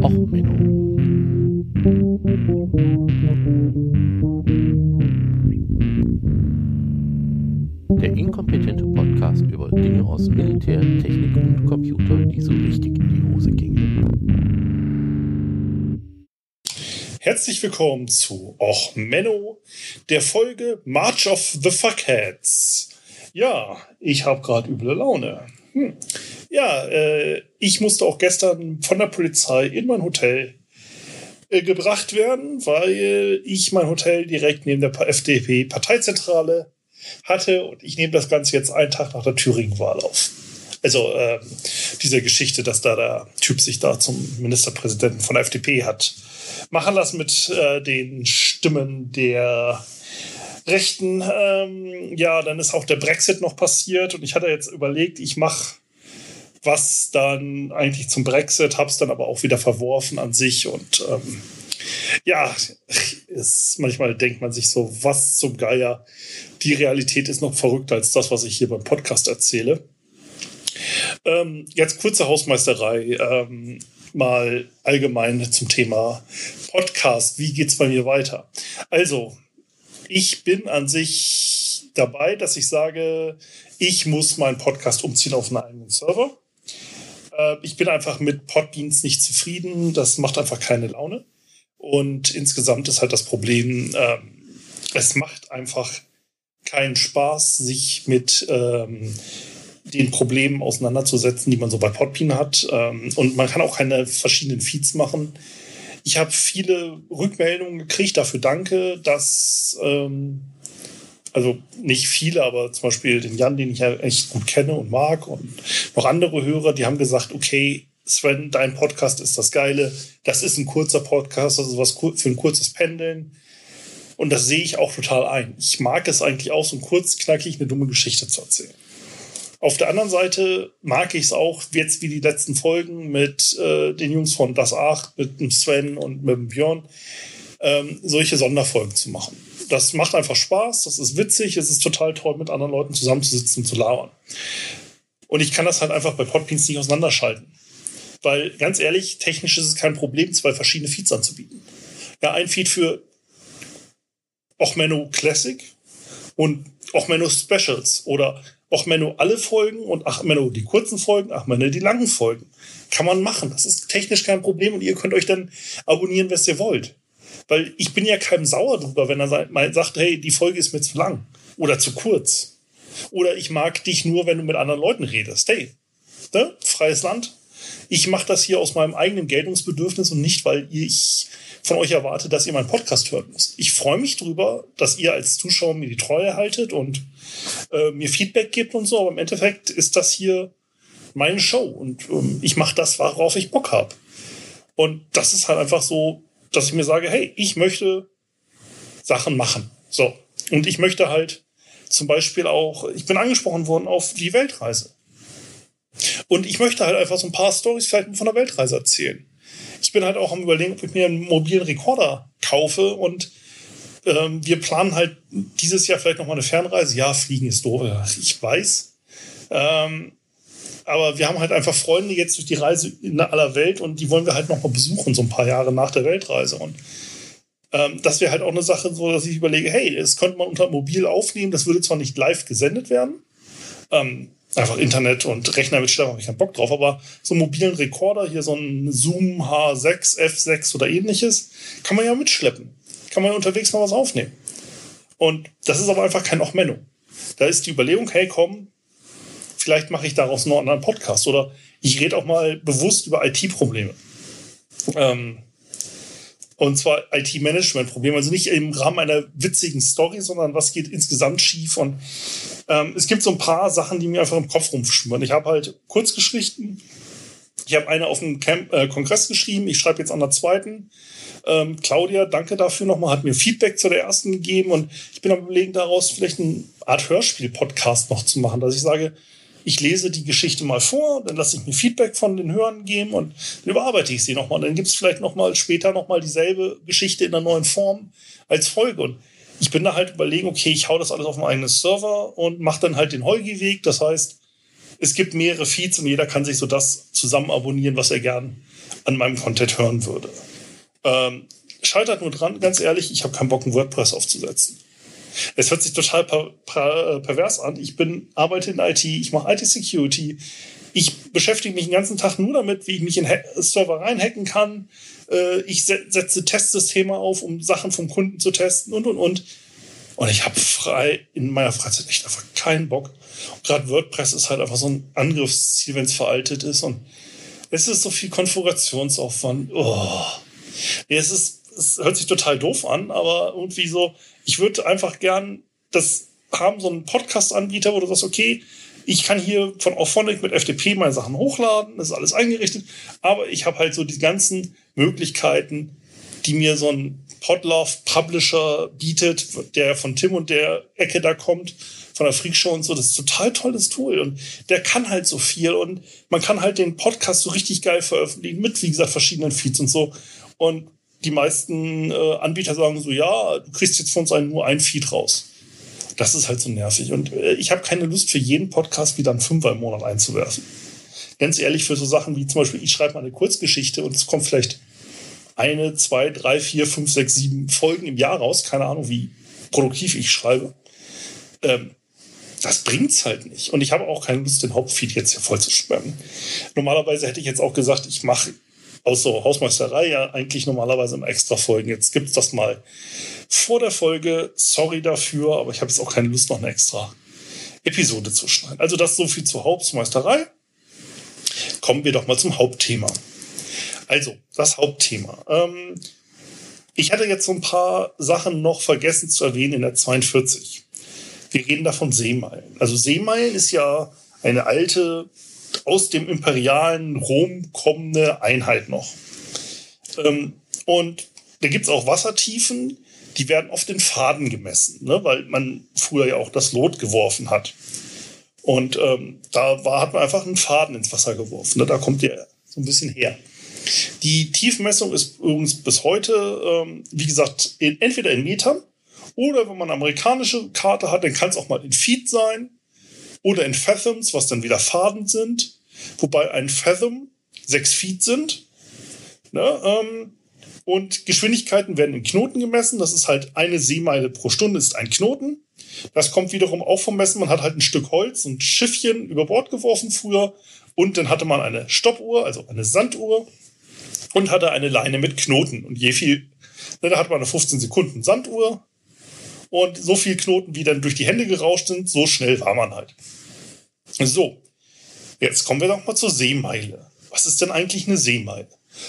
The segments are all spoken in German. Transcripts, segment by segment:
Och, Menno. Der inkompetente Podcast über Dinge aus Militär, Technik und Computer, die so richtig in die Hose gingen. Herzlich willkommen zu Och Menno, der Folge March of the Fuckheads. Ja, ich habe gerade üble Laune. Hm. Ja, äh, ich musste auch gestern von der Polizei in mein Hotel äh, gebracht werden, weil ich mein Hotel direkt neben der FDP-Parteizentrale hatte und ich nehme das Ganze jetzt einen Tag nach der Thüringen-Wahl auf. Also äh, diese Geschichte, dass da der Typ sich da zum Ministerpräsidenten von der FDP hat machen lassen mit äh, den Stimmen der Rechten. Ähm, ja, dann ist auch der Brexit noch passiert und ich hatte jetzt überlegt, ich mache was dann eigentlich zum Brexit, habe es dann aber auch wieder verworfen an sich und ähm, ja, ist, manchmal denkt man sich so, was zum Geier. Die Realität ist noch verrückter als das, was ich hier beim Podcast erzähle. Ähm, jetzt kurze Hausmeisterei. Ähm, mal allgemein zum Thema Podcast. Wie geht es bei mir weiter? Also, ich bin an sich dabei, dass ich sage, ich muss meinen Podcast umziehen auf einen eigenen Server. Äh, ich bin einfach mit Podbeans nicht zufrieden. Das macht einfach keine Laune. Und insgesamt ist halt das Problem, äh, es macht einfach keinen Spaß, sich mit ähm, den Problemen auseinanderzusetzen, die man so bei Podbean hat. Ähm, und man kann auch keine verschiedenen Feeds machen. Ich habe viele Rückmeldungen gekriegt, dafür danke, dass, ähm, also nicht viele, aber zum Beispiel den Jan, den ich ja echt gut kenne und mag und noch andere Hörer, die haben gesagt, okay, Sven, dein Podcast ist das Geile. Das ist ein kurzer Podcast, also was für ein kurzes Pendeln. Und das sehe ich auch total ein. Ich mag es eigentlich auch, so kurz, knackig eine dumme Geschichte zu erzählen. Auf der anderen Seite mag ich es auch jetzt wie die letzten Folgen mit äh, den Jungs von Das Acht, mit dem Sven und mit dem Björn, ähm, solche Sonderfolgen zu machen. Das macht einfach Spaß, das ist witzig, es ist total toll, mit anderen Leuten zusammenzusitzen und zu labern. Und ich kann das halt einfach bei Podbeans nicht auseinanderschalten. Weil ganz ehrlich, technisch ist es kein Problem, zwei verschiedene Feeds anzubieten. Ja, ein Feed für Ochmeno Classic und Ochmeno Specials oder auch Menno alle Folgen und ach Menno die kurzen Folgen, ach Menno die langen Folgen. Kann man machen. Das ist technisch kein Problem und ihr könnt euch dann abonnieren, was ihr wollt. Weil ich bin ja keinem sauer drüber, wenn er mal sagt, hey, die Folge ist mir zu lang oder zu kurz. Oder ich mag dich nur, wenn du mit anderen Leuten redest. Hey, ne? freies Land. Ich mache das hier aus meinem eigenen Geltungsbedürfnis und nicht, weil ich von euch erwarte, dass ihr meinen Podcast hören müsst. Ich freue mich drüber, dass ihr als Zuschauer mir die Treue haltet und äh, mir Feedback gibt und so, aber im Endeffekt ist das hier meine Show und ähm, ich mache das, worauf ich Bock habe. Und das ist halt einfach so, dass ich mir sage, hey, ich möchte Sachen machen. So. Und ich möchte halt zum Beispiel auch, ich bin angesprochen worden auf die Weltreise. Und ich möchte halt einfach so ein paar Stories vielleicht von der Weltreise erzählen ich bin halt auch am überlegen, ob ich mir einen mobilen Rekorder kaufe und ähm, wir planen halt dieses Jahr vielleicht noch mal eine Fernreise. Ja, fliegen ist doof, ich weiß. Ähm, aber wir haben halt einfach Freunde jetzt durch die Reise in aller Welt und die wollen wir halt noch mal besuchen, so ein paar Jahre nach der Weltreise. Und ähm, das wäre halt auch eine Sache, so dass ich überlege, hey, das könnte man unter mobil aufnehmen, das würde zwar nicht live gesendet werden, ähm, einfach Internet und Rechner mit Stärke habe ich keinen Bock drauf, aber so einen mobilen Rekorder, hier so ein Zoom H6, F6 oder ähnliches, kann man ja mitschleppen. Kann man ja unterwegs mal was aufnehmen. Und das ist aber einfach kein Och-Menno. Da ist die Überlegung, hey, komm, vielleicht mache ich daraus noch einen anderen Podcast oder ich rede auch mal bewusst über IT-Probleme. Ähm, und zwar IT-Management-Probleme. Also nicht im Rahmen einer witzigen Story, sondern was geht insgesamt schief. Und ähm, es gibt so ein paar Sachen, die mir einfach im Kopf rumschwimmen. Ich habe halt Kurzgeschichten. Ich habe eine auf dem Camp, äh, Kongress geschrieben. Ich schreibe jetzt an der zweiten. Ähm, Claudia, danke dafür nochmal, hat mir Feedback zu der ersten gegeben. Und ich bin am Überlegen, daraus vielleicht eine Art Hörspiel-Podcast noch zu machen, dass ich sage, ich lese die Geschichte mal vor, dann lasse ich mir Feedback von den Hörern geben und dann überarbeite ich sie nochmal. Dann gibt es vielleicht nochmal später nochmal dieselbe Geschichte in einer neuen Form als Folge. Und ich bin da halt überlegen, okay, ich hau das alles auf meinen eigenen Server und mache dann halt den Holgi-Weg. Das heißt, es gibt mehrere Feeds und jeder kann sich so das zusammen abonnieren, was er gern an meinem Content hören würde. Ähm, scheitert nur dran, ganz ehrlich, ich habe keinen Bock, ein WordPress aufzusetzen. Es hört sich total per, per, pervers an. Ich bin, arbeite in IT, ich mache IT-Security. Ich beschäftige mich den ganzen Tag nur damit, wie ich mich in Server reinhacken kann. Äh, ich setze Testsysteme auf, um Sachen vom Kunden zu testen und, und, und. Und ich habe frei in meiner Freizeit echt einfach keinen Bock. Gerade WordPress ist halt einfach so ein Angriffsziel, wenn es veraltet ist. Und es ist so viel Konfigurationsaufwand. Oh. Es, ist, es hört sich total doof an, aber irgendwie so, ich würde einfach gern das haben, so einen Podcast-Anbieter, wo du sagst, okay, ich kann hier von Auphonic mit FTP meine Sachen hochladen, das ist alles eingerichtet, aber ich habe halt so die ganzen Möglichkeiten, die mir so ein Podlove Publisher bietet, der von Tim und der Ecke da kommt, von der Freakshow und so. Das ist total tolles Tool und der kann halt so viel und man kann halt den Podcast so richtig geil veröffentlichen mit, wie gesagt, verschiedenen Feeds und so. Und die meisten äh, Anbieter sagen so, ja, du kriegst jetzt von uns einen, nur ein Feed raus. Das ist halt so nervig. Und äh, ich habe keine Lust für jeden Podcast wieder einen Fünfer im Monat einzuwerfen. Ganz ehrlich, für so Sachen wie zum Beispiel, ich schreibe mal eine Kurzgeschichte und es kommt vielleicht eine, zwei, drei, vier, fünf, sechs, sieben Folgen im Jahr raus. Keine Ahnung, wie produktiv ich schreibe. Ähm, das bringt's halt nicht. Und ich habe auch keine Lust, den Hauptfeed jetzt hier voll zu schwemmen. Normalerweise hätte ich jetzt auch gesagt, ich mache so Hausmeisterei ja eigentlich normalerweise immer extra Folgen. Jetzt gibt's das mal vor der Folge. Sorry dafür, aber ich habe jetzt auch keine Lust, noch eine extra Episode zu schneiden. Also das so viel zur Hausmeisterei. Kommen wir doch mal zum Hauptthema. Also, das Hauptthema. Ähm, ich hatte jetzt so ein paar Sachen noch vergessen zu erwähnen in der 42. Wir reden da von Seemeilen. Also Seemeilen ist ja eine alte, aus dem imperialen Rom kommende Einheit noch. Ähm, und da gibt es auch Wassertiefen, die werden oft in Faden gemessen, ne? weil man früher ja auch das Lot geworfen hat. Und ähm, da war, hat man einfach einen Faden ins Wasser geworfen. Ne? Da kommt der so ein bisschen her. Die Tiefmessung ist übrigens bis heute, ähm, wie gesagt, in, entweder in Metern oder wenn man eine amerikanische Karte hat, dann kann es auch mal in Feet sein oder in Fathoms, was dann wieder Faden sind. Wobei ein Fathom sechs Feet sind. Ne, ähm, und Geschwindigkeiten werden in Knoten gemessen. Das ist halt eine Seemeile pro Stunde ist ein Knoten. Das kommt wiederum auch vom Messen. Man hat halt ein Stück Holz, ein Schiffchen über Bord geworfen früher. Und dann hatte man eine Stoppuhr, also eine Sanduhr und hatte eine Leine mit Knoten. Und je viel, ne, da hat man eine 15 Sekunden Sanduhr und so viel Knoten, wie dann durch die Hände gerauscht sind, so schnell war man halt. So, jetzt kommen wir doch mal zur Seemeile. Was ist denn eigentlich eine Seemeile?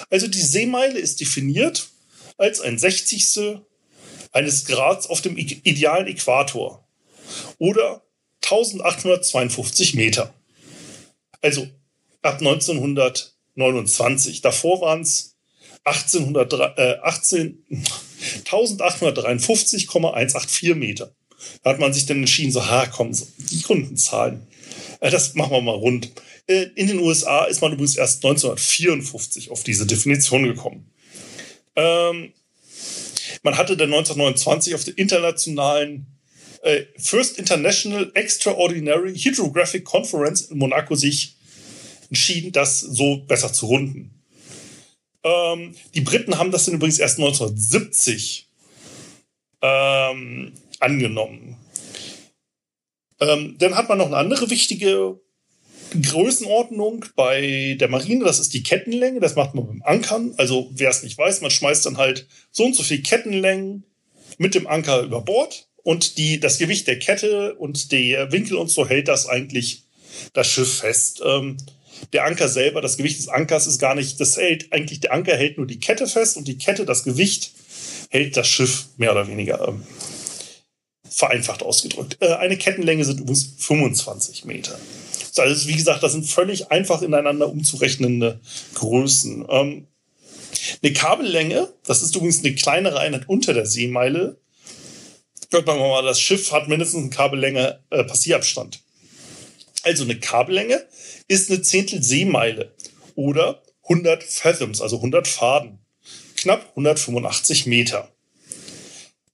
Also die Seemeile ist definiert als ein Sechzigstel eines Grads auf dem idealen Äquator oder 1852 Meter. Also ab 1900 29. Davor waren es 1853,184 Meter. Da hat man sich dann entschieden, so, ha, komm, die Rundenzahlen, äh, das machen wir mal rund. Äh, in den USA ist man übrigens erst 1954 auf diese Definition gekommen. Ähm, man hatte dann 1929 auf der internationalen äh, First International Extraordinary Hydrographic Conference in Monaco sich entschieden, das so besser zu runden. Ähm, die Briten haben das dann übrigens erst 1970 ähm, angenommen. Ähm, dann hat man noch eine andere wichtige Größenordnung bei der Marine, das ist die Kettenlänge, das macht man dem Ankern. Also wer es nicht weiß, man schmeißt dann halt so und so viel Kettenlängen mit dem Anker über Bord und die, das Gewicht der Kette und der Winkel und so hält das eigentlich das Schiff fest. Ähm, der Anker selber, das Gewicht des Ankers ist gar nicht, das hält eigentlich, der Anker hält nur die Kette fest und die Kette, das Gewicht, hält das Schiff mehr oder weniger ähm, vereinfacht ausgedrückt. Äh, eine Kettenlänge sind übrigens 25 Meter. Also, wie gesagt, das sind völlig einfach ineinander umzurechnende Größen. Ähm, eine Kabellänge, das ist übrigens eine kleinere Einheit unter der Seemeile. Hört man mal, das Schiff hat mindestens eine Kabellänge äh, Passierabstand. Also eine Kabellänge ist eine Zehntel Seemeile oder 100 Fathoms, also 100 Faden. Knapp 185 Meter.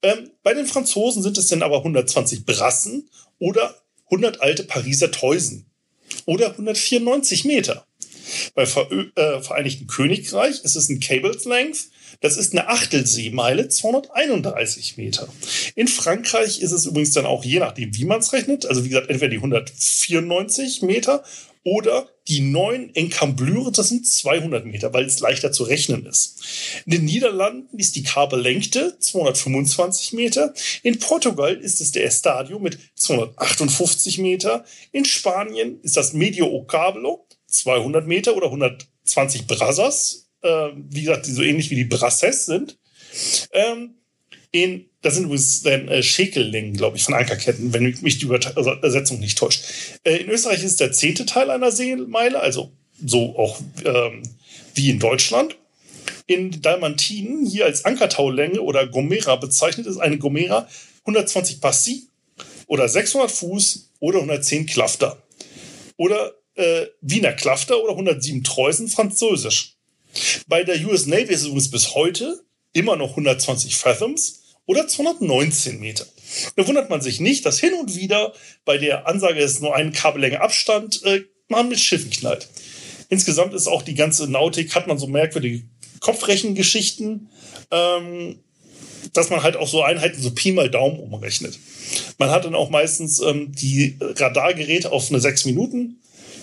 Ähm, bei den Franzosen sind es dann aber 120 Brassen oder 100 alte Pariser Teusen. oder 194 Meter. Bei äh, Vereinigten Königreich ist es ein Cables Length. Das ist eine Achtelseemeile, 231 Meter. In Frankreich ist es übrigens dann auch je nachdem, wie man es rechnet. Also wie gesagt, entweder die 194 Meter oder die neuen Enkamblüre, das sind 200 Meter, weil es leichter zu rechnen ist. In den Niederlanden ist die Kabellengte 225 Meter. In Portugal ist es der Estadio mit 258 Meter. In Spanien ist das Medio Ocablo 200 Meter oder 120 Brazas. Äh, wie gesagt, die so ähnlich wie die Brasses sind. Ähm, in, das sind übrigens dann äh, Schäkellängen, glaube ich, von Ankerketten, wenn mich die Übersetzung nicht täuscht. Äh, in Österreich ist der zehnte Teil einer Seemeile, also so auch ähm, wie in Deutschland. In Dalmatinen, hier als Ankertaulänge oder Gomera bezeichnet, ist eine Gomera 120 Passi oder 600 Fuß oder 110 Klafter. Oder äh, Wiener Klafter oder 107 Treusen französisch. Bei der US Navy ist es übrigens bis heute immer noch 120 Fathoms oder 219 Meter. Da wundert man sich nicht, dass hin und wieder bei der Ansage, es ist nur eine Kabellänge Abstand, äh, man mit Schiffen knallt. Insgesamt ist auch die ganze Nautik, hat man so merkwürdige Kopfrechengeschichten, ähm, dass man halt auch so Einheiten so Pi mal Daumen umrechnet. Man hat dann auch meistens ähm, die Radargeräte auf eine 6 Minuten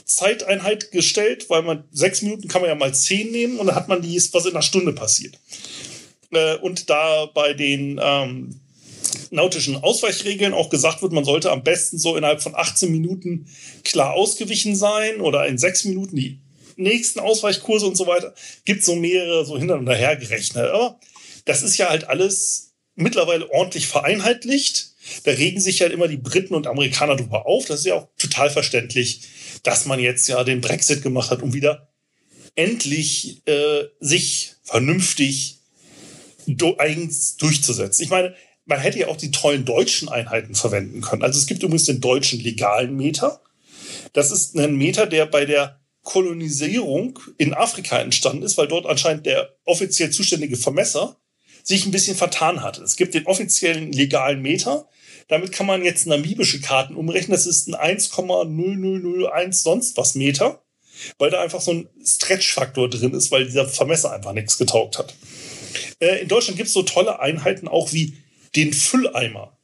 Zeiteinheit gestellt, weil man sechs Minuten kann man ja mal zehn nehmen und dann hat man dies, was in einer Stunde passiert. Äh, und da bei den ähm, nautischen Ausweichregeln auch gesagt wird, man sollte am besten so innerhalb von 18 Minuten klar ausgewichen sein oder in sechs Minuten die nächsten Ausweichkurse und so weiter. Gibt so mehrere so hinter und her gerechnet. Aber das ist ja halt alles mittlerweile ordentlich vereinheitlicht. Da regen sich ja halt immer die Briten und Amerikaner drüber auf. Das ist ja auch total verständlich, dass man jetzt ja den Brexit gemacht hat, um wieder endlich äh, sich vernünftig do, eigens durchzusetzen. Ich meine, man hätte ja auch die tollen deutschen Einheiten verwenden können. Also es gibt übrigens den deutschen legalen Meter. Das ist ein Meter, der bei der Kolonisierung in Afrika entstanden ist, weil dort anscheinend der offiziell zuständige Vermesser sich ein bisschen vertan hat. Es gibt den offiziellen legalen Meter. Damit kann man jetzt namibische Karten umrechnen. Das ist ein 1,0001 sonst was Meter, weil da einfach so ein Stretch-Faktor drin ist, weil dieser Vermesser einfach nichts getaugt hat. Äh, in Deutschland gibt es so tolle Einheiten auch wie den Fülleimer.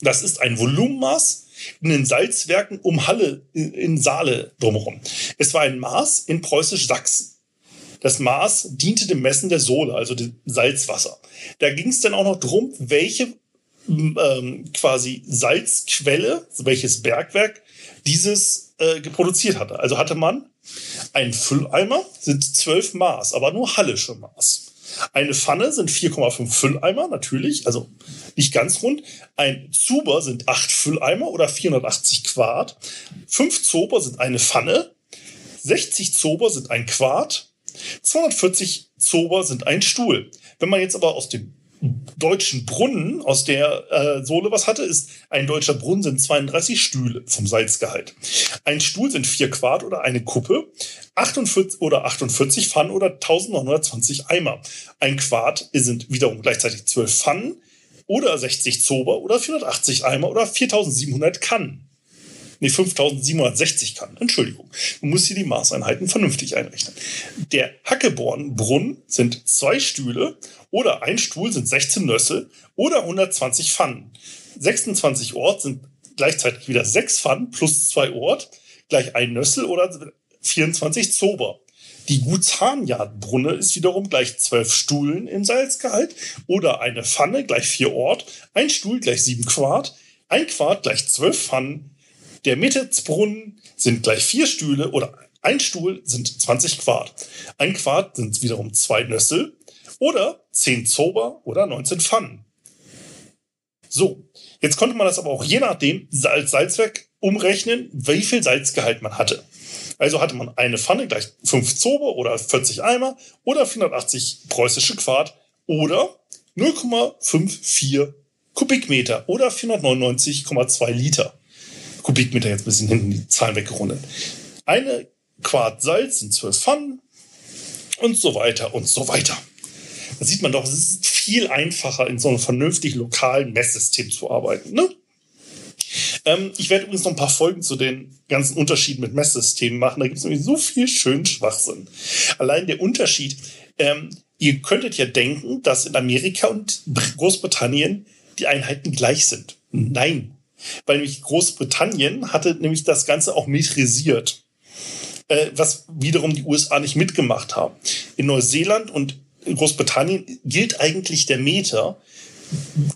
Das ist ein Volumenmaß in den Salzwerken um Halle in Saale drumherum. Es war ein Maß in preußisch-Sachsen. Das Maß diente dem Messen der Sohle, also dem Salzwasser. Da ging es dann auch noch drum, welche ähm, quasi Salzquelle, welches Bergwerk dieses äh, produziert hatte. Also hatte man einen Fülleimer, sind zwölf Maß, aber nur hallische Maß. Eine Pfanne sind 4,5 Fülleimer, natürlich, also nicht ganz rund. Ein Zuber sind 8 Fülleimer oder 480 Quart. 5 Zober sind eine Pfanne. 60 Zober sind ein Quart. 240 Zober sind ein Stuhl. Wenn man jetzt aber aus dem deutschen Brunnen aus der äh, Sohle was hatte, ist ein deutscher Brunnen sind 32 Stühle vom Salzgehalt. Ein Stuhl sind vier Quart oder eine Kuppe, 48 oder 48 Pfannen oder 1920 Eimer. Ein Quart sind wiederum gleichzeitig 12 Pfannen oder 60 Zober oder 480 Eimer oder 4700 Kannen nee, 5760 kann. Entschuldigung. Man muss hier die Maßeinheiten vernünftig einrechnen. Der Hackebornbrunnen sind zwei Stühle oder ein Stuhl sind 16 Nössel oder 120 Pfannen. 26 Ort sind gleichzeitig wieder sechs Pfannen plus zwei Ort gleich ein Nössel oder 24 Zober. Die Gutshahnjagdbrunne ist wiederum gleich zwölf Stuhlen im Salzgehalt oder eine Pfanne gleich vier Ort, ein Stuhl gleich sieben Quart, ein Quart gleich zwölf Pfannen, der Mittelsbrunnen sind gleich vier Stühle oder ein Stuhl sind 20 Quart. Ein Quart sind wiederum zwei Nössel oder 10 Zober oder 19 Pfannen. So, jetzt konnte man das aber auch je nachdem als Salzwerk umrechnen, wie viel Salzgehalt man hatte. Also hatte man eine Pfanne gleich 5 Zober oder 40 Eimer oder 480 preußische Quart oder 0,54 Kubikmeter oder 499,2 Liter. Kubikmeter jetzt ein bisschen hinten die Zahlen weggerundet. Eine Quart Salz sind zwölf Pfannen und so weiter und so weiter. Da sieht man doch, es ist viel einfacher, in so einem vernünftig lokalen Messsystem zu arbeiten. Ne? Ähm, ich werde übrigens noch ein paar Folgen zu den ganzen Unterschieden mit Messsystemen machen. Da gibt es nämlich so viel schönen Schwachsinn. Allein der Unterschied. Ähm, ihr könntet ja denken, dass in Amerika und Großbritannien die Einheiten gleich sind. Nein. Weil nämlich Großbritannien hatte nämlich das Ganze auch metrisiert. Äh, was wiederum die USA nicht mitgemacht haben. In Neuseeland und in Großbritannien gilt eigentlich der Meter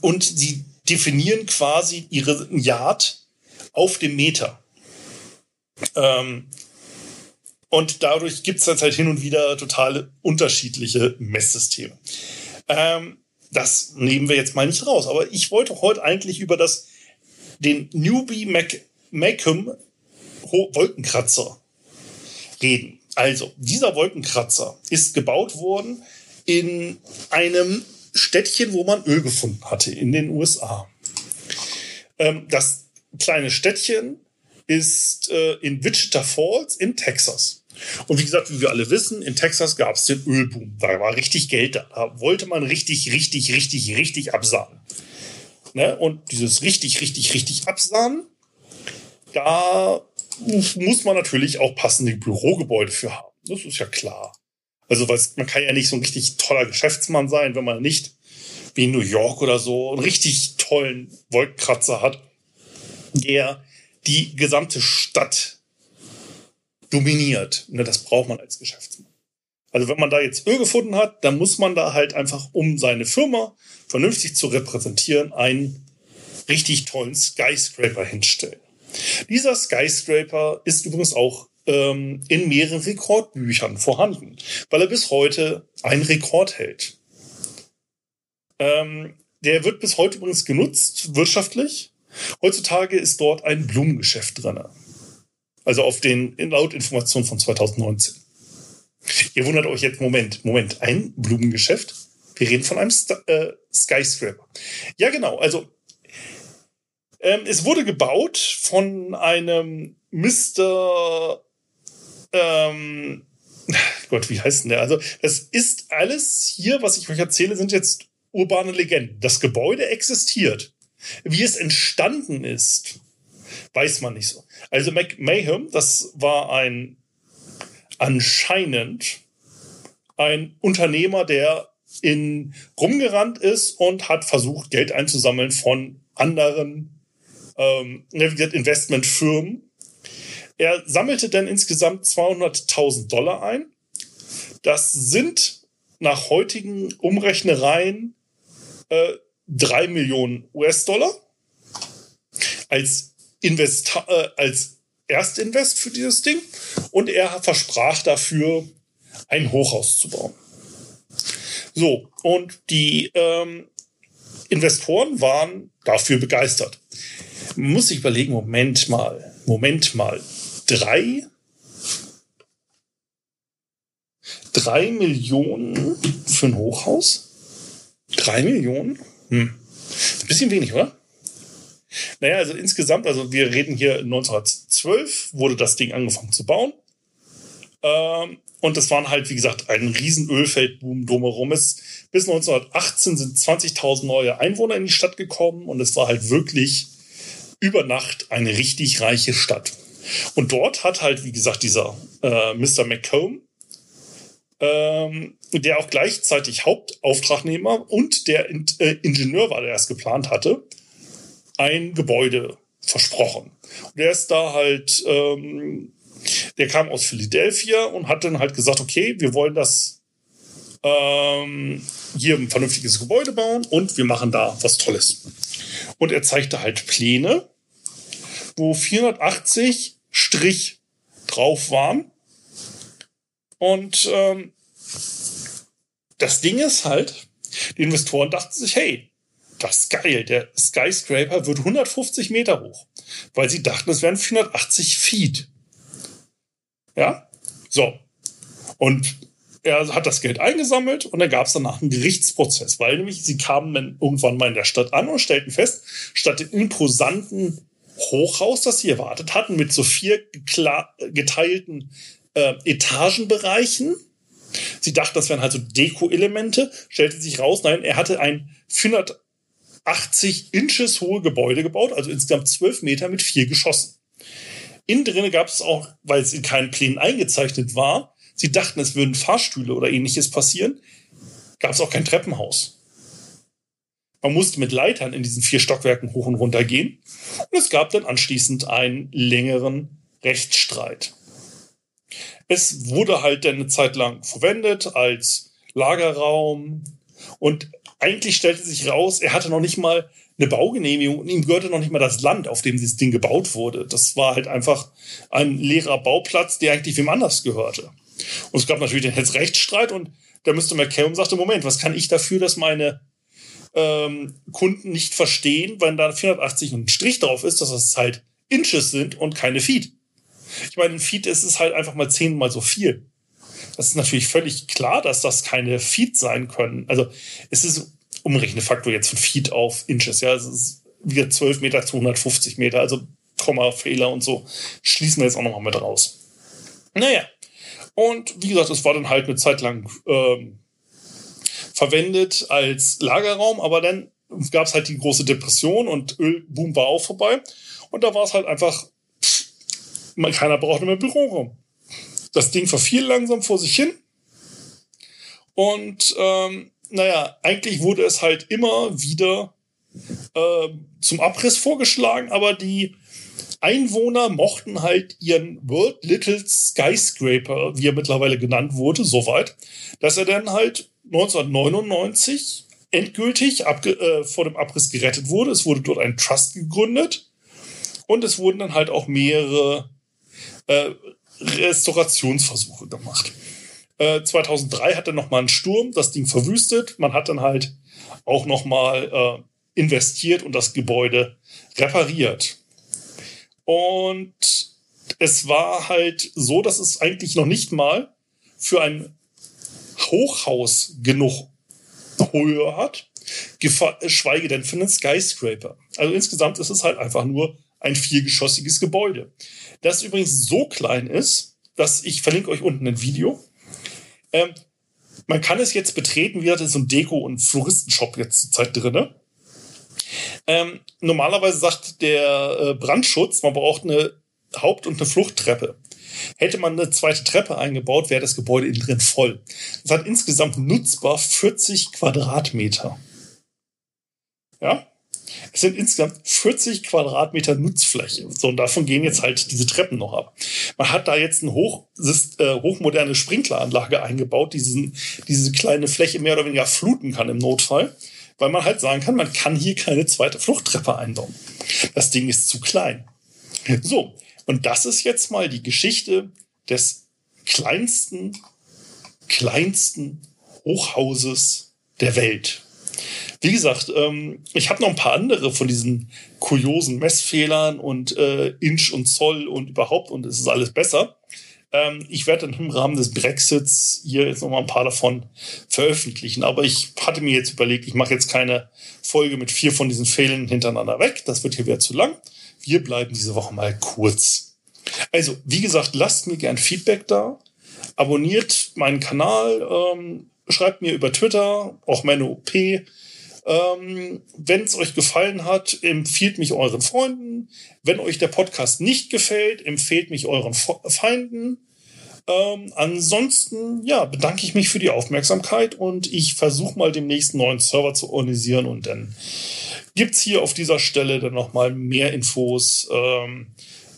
und sie definieren quasi ihre Yard auf dem Meter. Ähm, und dadurch gibt es halt hin und wieder total unterschiedliche Messsysteme. Ähm, das nehmen wir jetzt mal nicht raus. Aber ich wollte heute eigentlich über das, den Newbie Mac, Macum Wolkenkratzer reden. Also, dieser Wolkenkratzer ist gebaut worden in einem Städtchen, wo man Öl gefunden hatte, in den USA. Ähm, das kleine Städtchen ist äh, in Wichita Falls in Texas. Und wie gesagt, wie wir alle wissen, in Texas gab es den Ölboom. Da war richtig Geld da. Da wollte man richtig, richtig, richtig, richtig absahnen. Ne? Und dieses richtig, richtig, richtig absahnen, da muss man natürlich auch passende Bürogebäude für haben. Das ist ja klar. Also man kann ja nicht so ein richtig toller Geschäftsmann sein, wenn man nicht wie in New York oder so einen richtig tollen Wolkenkratzer hat, der die gesamte Stadt dominiert. Ne, das braucht man als Geschäftsmann. Also wenn man da jetzt Öl gefunden hat, dann muss man da halt einfach, um seine Firma vernünftig zu repräsentieren, einen richtig tollen Skyscraper hinstellen. Dieser Skyscraper ist übrigens auch ähm, in mehreren Rekordbüchern vorhanden, weil er bis heute einen Rekord hält. Ähm, der wird bis heute übrigens genutzt, wirtschaftlich. Heutzutage ist dort ein Blumengeschäft drin. Also auf den, laut Informationen von 2019. Ihr wundert euch jetzt, Moment, Moment, ein Blumengeschäft? Wir reden von einem St äh, Skyscraper. Ja, genau. Also, ähm, es wurde gebaut von einem Mr ähm, Gott, wie heißt denn der? Also, das ist alles hier, was ich euch erzähle, sind jetzt urbane Legenden. Das Gebäude existiert. Wie es entstanden ist, weiß man nicht so. Also Mayhem, das war ein anscheinend ein Unternehmer, der in rumgerannt ist und hat versucht, Geld einzusammeln von anderen ähm, Investmentfirmen er sammelte dann insgesamt 200.000 Dollar ein. Das sind nach heutigen Umrechnereien äh, 3 Millionen US-Dollar als, Invest äh, als Erstinvest für dieses Ding. Und er versprach dafür, ein Hochhaus zu bauen. So, und die ähm, Investoren waren dafür begeistert. Man muss sich überlegen, Moment mal, Moment mal drei, drei Millionen für ein Hochhaus? Drei Millionen? Hm. Ein bisschen wenig, oder? Naja, also insgesamt, also wir reden hier 1912, wurde das Ding angefangen zu bauen. Ähm, und das waren halt, wie gesagt, ein riesen Ölfeldboom drumherum. Ist. Bis 1918 sind 20.000 neue Einwohner in die Stadt gekommen und es war halt wirklich über Nacht eine richtig reiche Stadt. Und dort hat halt, wie gesagt, dieser äh, Mr. McComb, ähm, der auch gleichzeitig Hauptauftragnehmer und der In äh, Ingenieur war, der es geplant hatte, ein Gebäude versprochen. Und der ist da halt, ähm, der kam aus Philadelphia und hat dann halt gesagt, okay, wir wollen das ähm, hier ein vernünftiges Gebäude bauen und wir machen da was Tolles. Und er zeigte halt Pläne, wo 480 Strich drauf waren. Und ähm, das Ding ist halt, die Investoren dachten sich, hey, das ist geil, der Skyscraper wird 150 Meter hoch, weil sie dachten, es wären 480 Feet. Ja, so. Und er hat das Geld eingesammelt und dann gab es danach einen Gerichtsprozess, weil nämlich sie kamen dann irgendwann mal in der Stadt an und stellten fest, statt den imposanten Hochhaus, das sie erwartet hatten, mit so vier geteilten äh, Etagenbereichen. Sie dachten, das wären halt so Deko-Elemente. Stellte sich raus, nein, er hatte ein 400 80 Inches hohe Gebäude gebaut, also insgesamt 12 Meter mit vier Geschossen. Innen drinne gab es auch, weil es in keinen Plänen eingezeichnet war, sie dachten, es würden Fahrstühle oder ähnliches passieren, gab es auch kein Treppenhaus. Man musste mit Leitern in diesen vier Stockwerken hoch und runter gehen. Und es gab dann anschließend einen längeren Rechtsstreit. Es wurde halt dann eine Zeit lang verwendet als Lagerraum. Und eigentlich stellte sich raus, er hatte noch nicht mal eine Baugenehmigung und ihm gehörte noch nicht mal das Land, auf dem dieses Ding gebaut wurde. Das war halt einfach ein leerer Bauplatz, der eigentlich wem anders gehörte. Und es gab natürlich den Rechtsstreit und da müsste McCallum sagte, Moment, was kann ich dafür, dass meine ähm, Kunden nicht verstehen, wenn da 480 und ein Strich drauf ist, dass das halt Inches sind und keine Feet. Ich meine, ein Feet ist es halt einfach mal zehnmal so viel. Das ist natürlich völlig klar, dass das keine Feet sein können. Also es ist Umrechnefaktor jetzt von Feet auf Inches. Ja, es ist wieder 12 Meter zu 150 Meter. Also Komma-Fehler und so schließen wir jetzt auch nochmal mit raus. Naja. Und wie gesagt, es war dann halt eine Zeit lang ähm, verwendet als Lagerraum, aber dann gab es halt die große Depression und Ölboom war auch vorbei. Und da war es halt einfach, pff, keiner brauchte mehr Büroraum. Das Ding verfiel langsam vor sich hin. Und ähm, naja, eigentlich wurde es halt immer wieder äh, zum Abriss vorgeschlagen, aber die Einwohner mochten halt ihren World Little Skyscraper, wie er mittlerweile genannt wurde, so weit, dass er dann halt 1999 endgültig äh, vor dem Abriss gerettet wurde. Es wurde dort ein Trust gegründet und es wurden dann halt auch mehrere äh, Restaurationsversuche gemacht. Äh, 2003 hatte noch mal ein Sturm das Ding verwüstet. Man hat dann halt auch noch mal äh, investiert und das Gebäude repariert. Und es war halt so, dass es eigentlich noch nicht mal für ein Hochhaus genug Höhe hat, geschweige denn für einen Skyscraper. Also insgesamt ist es halt einfach nur ein viergeschossiges Gebäude. Das übrigens so klein ist, dass ich verlinke euch unten ein Video. Ähm, man kann es jetzt betreten, wie hat so ein Deko- und Floristenshop jetzt zur Zeit drinne. Ähm, normalerweise sagt der äh, Brandschutz, man braucht eine Haupt- und eine Fluchttreppe. Hätte man eine zweite Treppe eingebaut, wäre das Gebäude innen drin voll. Es hat insgesamt nutzbar 40 Quadratmeter. Ja? Es sind insgesamt 40 Quadratmeter Nutzfläche. So, und davon gehen jetzt halt diese Treppen noch ab. Man hat da jetzt eine hoch, äh, hochmoderne Sprinkleranlage eingebaut, die diesen, diese kleine Fläche mehr oder weniger fluten kann im Notfall, weil man halt sagen kann, man kann hier keine zweite Fluchttreppe einbauen. Das Ding ist zu klein. So, und das ist jetzt mal die Geschichte des kleinsten, kleinsten Hochhauses der Welt. Wie gesagt, ähm, ich habe noch ein paar andere von diesen kuriosen Messfehlern und äh, Inch und Zoll und überhaupt und es ist alles besser. Ähm, ich werde dann im Rahmen des Brexits hier jetzt noch mal ein paar davon veröffentlichen. Aber ich hatte mir jetzt überlegt, ich mache jetzt keine Folge mit vier von diesen Fehlern hintereinander weg. Das wird hier wieder zu lang. Wir bleiben diese Woche mal kurz. Also, wie gesagt, lasst mir gern Feedback da. Abonniert meinen Kanal, ähm, schreibt mir über Twitter, auch meine OP. Ähm, Wenn es euch gefallen hat, empfiehlt mich euren Freunden. Wenn euch der Podcast nicht gefällt, empfehlt mich euren Feinden. Ähm, ansonsten, ja, bedanke ich mich für die Aufmerksamkeit und ich versuche mal demnächst einen neuen Server zu organisieren und dann gibt's hier auf dieser Stelle dann nochmal mehr Infos, ähm,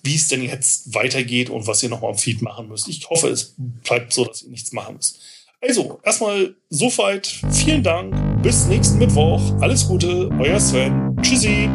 wie es denn jetzt weitergeht und was ihr nochmal im Feed machen müsst. Ich hoffe, es bleibt so, dass ihr nichts machen müsst. Also, erstmal soweit. Vielen Dank. Bis nächsten Mittwoch. Alles Gute. Euer Sven. Tschüssi.